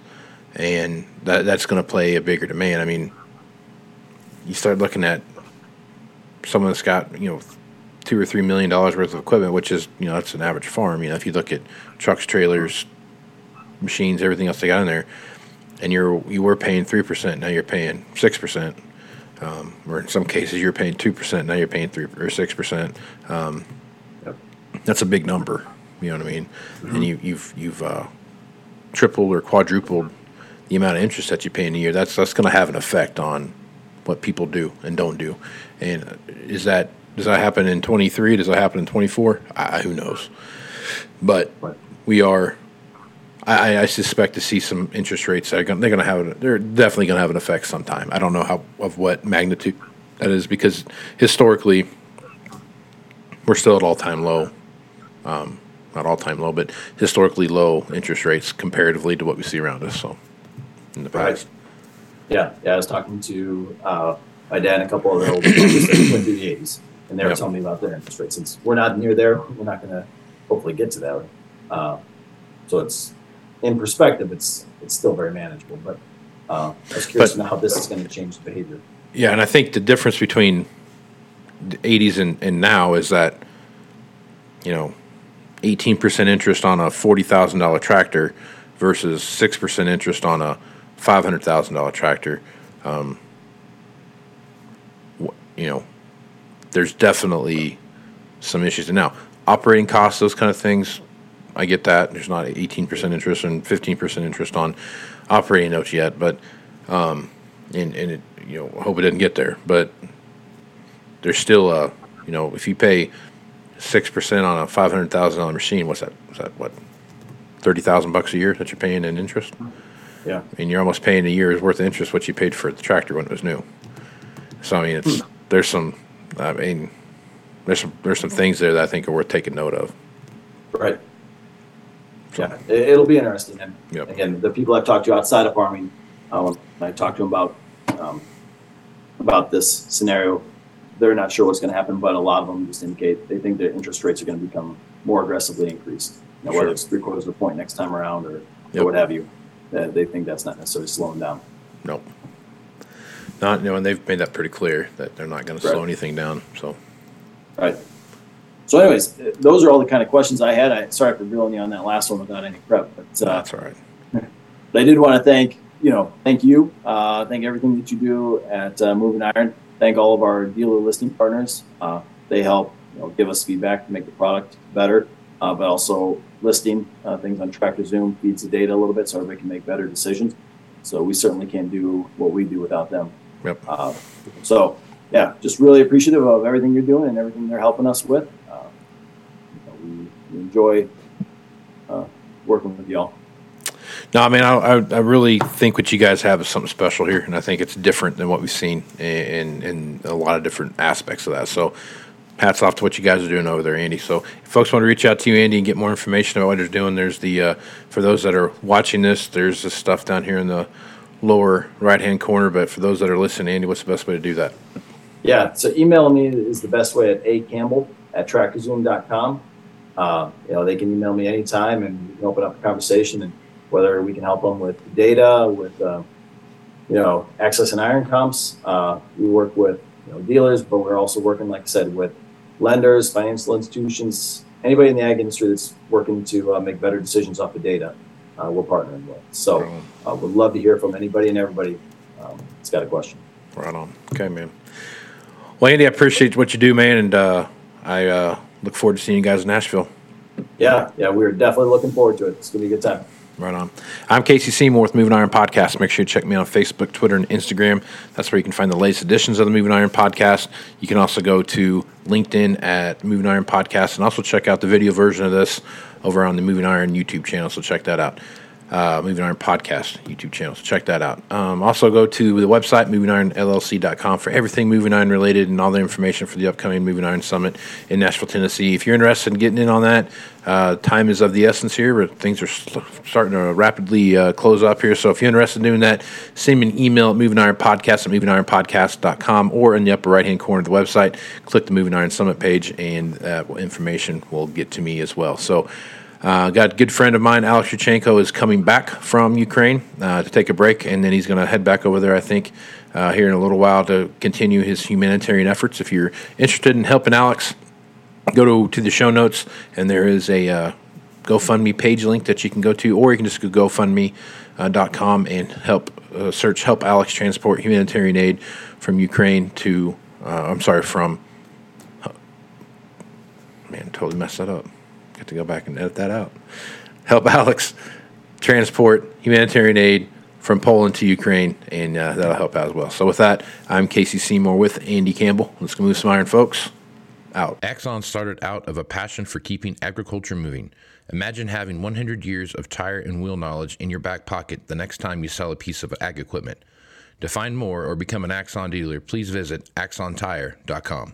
and that that's going to play a bigger demand. I mean, you start looking at someone that's got you know two or three million dollars worth of equipment, which is you know that's an average farm. You know, if you look at trucks, trailers, machines, everything else they got in there, and you're you were paying three percent, now you're paying six percent, um, or in some cases you're paying two percent, now you're paying three or six percent. Um, Yep. That's a big number. You know what I mean? And you, you've you've uh, tripled or quadrupled the amount of interest that you pay in a year. That's that's going to have an effect on what people do and don't do. And uh, is that does that happen in 23? Does that happen in 24? I, who knows? But we are. I, I suspect to see some interest rates that are going. They're going to have. They're definitely going to have an effect sometime. I don't know how of what magnitude that is because historically we're still at all time low. Um, not all time low, but historically low interest rates comparatively to what we see around us. So in the Right. past. Yeah, yeah. I was talking to uh, my dad and a couple of their old buddies that went through the eighties, and they were Yep. telling me about their interest rates. Since we're not near there, we're not going to hopefully get to that. Uh, so it's in perspective, it's it's still very manageable. But uh, I was curious But- to know how this is going to change the behavior. Yeah, and I think the difference between the 80s and, and now is that, you know, eighteen percent interest on a forty thousand dollar tractor versus six percent interest on a five hundred thousand dollar tractor. Um, you know, there's definitely some issues. And now, operating costs, those kind of things, I get that. There's not 18% interest and 15% interest on operating notes yet, but, um, and, and it, you know, hope it didn't get there. But there's still a, you know, if you pay 6% on a $500,000 machine, what's that? What's that, what? 30,000 bucks a year that you're paying in interest? Yeah. I mean, you're almost paying a year's worth of interest what you paid for the tractor when it was new. So I mean, it's there's some, I mean, there's some there's some things there that I think are worth taking note of. Right. Yeah, it, it'll be interesting. And Yep. again, the people I've talked to outside of farming, when I talked to them about um, about this scenario, they're not sure what's going to happen, but a lot of them just indicate they think the interest rates are going to become more aggressively increased. You know, whether it's three quarters of a point next time around or, Yep. or what have you, that they think that's not necessarily slowing down. Nope. Not you know, and they've made that pretty clear that they're not going to slow anything down. So Right. So, anyways, uh, those are all the kind of questions I had. I sorry for grilling you on that last one without any prep, but uh, that's all right. But I did want to thank you know thank you, uh, thank everything that you do at uh, Moving Iron. Thank all of our dealer listing partners. Uh, they help you know, give us feedback to make the product better, uh, but also listing uh, things on Tractor Zoom feeds the data a little bit so everybody can make better decisions. So we certainly can't do what we do without them. Yep. Uh, so yeah, just really appreciative of everything you're doing and everything they're helping us with. Uh, you know, we, we enjoy uh, working with y'all. No, I mean, I, I, I really think what you guys have is something special here, and I think it's different than what we've seen in, in a lot of different aspects of that. So, hats off to what you guys are doing over there, Andy. So, if folks want to reach out to you, Andy, and get more information about what you're doing, there's the uh, for those that are watching this, there's the stuff down here in the lower right hand corner. But for those that are listening, Andy, what's the best way to do that? Yeah, so email me is the best way at acampbell at tractorzoom.com. Uh, you know, they can email me anytime and open up a conversation and whether we can help them with data, with, uh, you know, access and iron comps. Uh, we work with, you know, dealers, but we're also working, like I said, with lenders, financial institutions, anybody in the ag industry that's working to uh, make better decisions off the data, uh, we're partnering with. So uh, would love to hear from anybody and everybody um, that's got a question. Right on. Okay, man. Well, Andy, I appreciate what you do, man, and uh, I uh, look forward to seeing you guys in Nashville. Yeah, yeah, we're definitely looking forward to it. It's gonna be a good time. Right on. I'm Casey Seymour with Moving Iron Podcast. Make sure you check me out on Facebook, Twitter, and Instagram. That's where you can find the latest editions of the Moving Iron Podcast. You can also go to LinkedIn at Moving Iron Podcast and also check out the video version of this over on the Moving Iron YouTube channel. So check that out. Uh, Moving Iron Podcast YouTube channel. So check that out. Um, also go to the website, movingironllc.com for everything Moving Iron related and all the information for the upcoming Moving Iron Summit in Nashville, Tennessee. If you're interested in getting in on that, uh, time is of the essence here. But things are sl- starting to rapidly uh, close up here. So if you're interested in doing that, send me an email at Moving Iron Podcast at movingironpodcast.com or in the upper right hand corner of the website, click the Moving Iron Summit page, and that information will get to me as well. So uh, got a good friend of mine, Alex Yuchenko, is coming back from Ukraine uh, to take a break, and then he's going to head back over there, I think, uh, here in a little while to continue his humanitarian efforts. If you're interested in helping Alex, go to, to the show notes, and there is a uh, GoFundMe page link that you can go to, or you can just go GoFundMe.com and help uh, search Help Alex Transport Humanitarian Aid from Ukraine to, uh, I'm sorry, from, man, totally messed that up. To go back and edit that out. Help Alex transport humanitarian aid from Poland to Ukraine, and uh, that'll help out as well. So, with that, I'm Casey Seymour with Andy Campbell. Let's go move some iron, folks. Out. Axon started out of a passion for keeping agriculture moving. Imagine having 100 years of tire and wheel knowledge in your back pocket the next time you sell a piece of ag equipment. To find more or become an Axon dealer, please visit axontire.com.